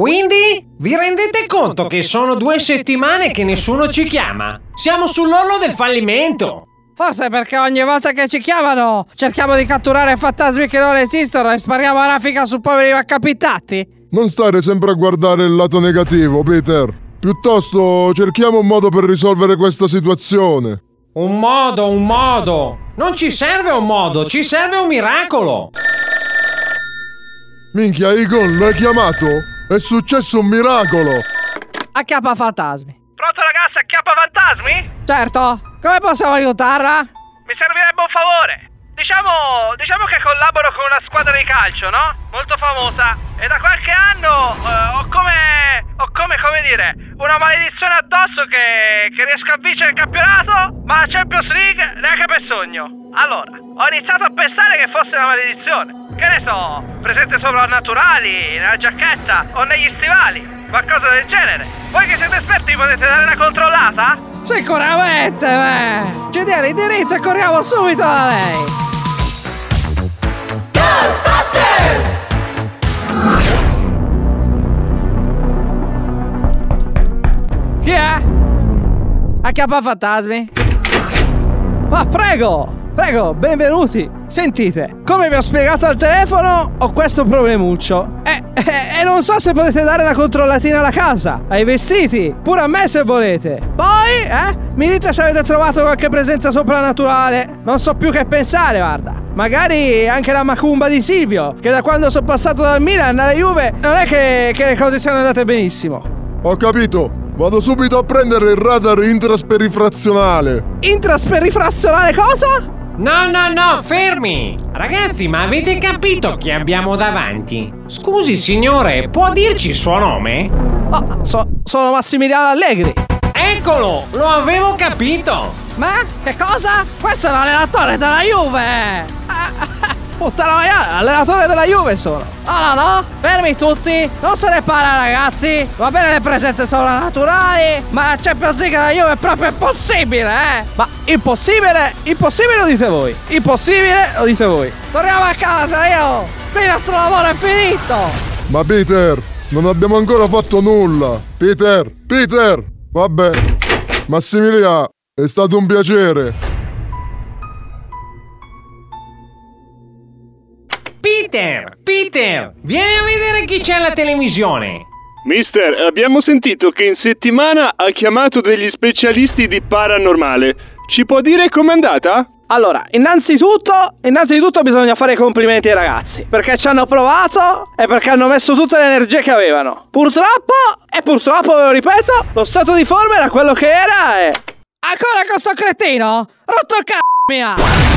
Quindi vi rendete conto che sono due settimane che nessuno ci chiama? Siamo sull'orlo del fallimento! Forse perché ogni volta che ci chiamano cerchiamo di catturare fantasmi che non esistono e spariamo a raffica su poveri accapitati? Non stare sempre a guardare il lato negativo, Peter. Piuttosto cerchiamo un modo per risolvere questa situazione. Un modo, un modo! Non ci serve un modo, ci serve un miracolo! Minchia, Egon, l'hai chiamato? È successo un miracolo! Acchiappa fantasmi. Pronto ragazzi, acchiappa fantasmi? Certo, come possiamo aiutarla? Mi servirebbe un favore. Diciamo, diciamo che collaboro con una squadra di calcio, no? Molto famosa. E da qualche anno eh, ho come. ho come, come dire, una maledizione addosso che, che riesco a vincere il campionato, ma la Champions League neanche per sogno. Allora, ho iniziato a pensare che fosse una maledizione. Che ne so, presente soprannaturali, nella giacchetta o negli stivali, qualcosa del genere. Voi che siete esperti potete dare una controllata? Sicuramente, beh! Ci dia l'indirizzo e corriamo subito da lei! Chi è? Acchiappa fantasmi? Ma prego! Prego, benvenuti! Sentite, come vi ho spiegato al telefono, ho questo problemuccio. E, e, e non so se potete dare una controllatina alla casa, ai vestiti, pure a me se volete. Poi, eh, mi dite se avete trovato qualche presenza soprannaturale. Non so più che pensare, guarda. Magari anche la macumba di Silvio, che da quando sono passato dal Milan alla Juve, non è che, che le cose siano andate benissimo. Ho capito. Vado subito a prendere il radar intrasperifrazionale. Intrasperifrazionale cosa? No, no, no, fermi! Ragazzi, ma avete capito chi abbiamo davanti? Scusi, signore, può dirci il suo nome? Oh, so- sono Massimiliano Allegri. Eccolo, lo avevo capito! Ma che cosa? Questo è l'allenatore della Juve! Puttana maiale, allenatore della Juve sono! No, no, no! Fermi tutti! Non se ne parla, ragazzi! Va bene le presenze sovrannaturali, ma la Champions League della Juve è proprio impossibile, eh! Ma impossibile? Impossibile lo dite voi! Impossibile lo dite voi! Torniamo a casa, io! Qui il nostro lavoro è finito! Ma Peter, non abbiamo ancora fatto nulla. Peter, Peter! Vabbè. Massimiliano, è stato un piacere. Peter! Peter! Vieni a vedere chi c'è alla televisione! Mister, abbiamo sentito che in settimana ha chiamato degli specialisti di paranormale. Ci può dire com'è andata? Allora, innanzitutto, innanzitutto bisogna fare i complimenti ai ragazzi, perché ci hanno provato e perché hanno messo tutte le energie che avevano. Purtroppo, e purtroppo ve lo ripeto, lo stato di forma era quello che era e... Ancora con sto cretino? Rotto il c***o mia!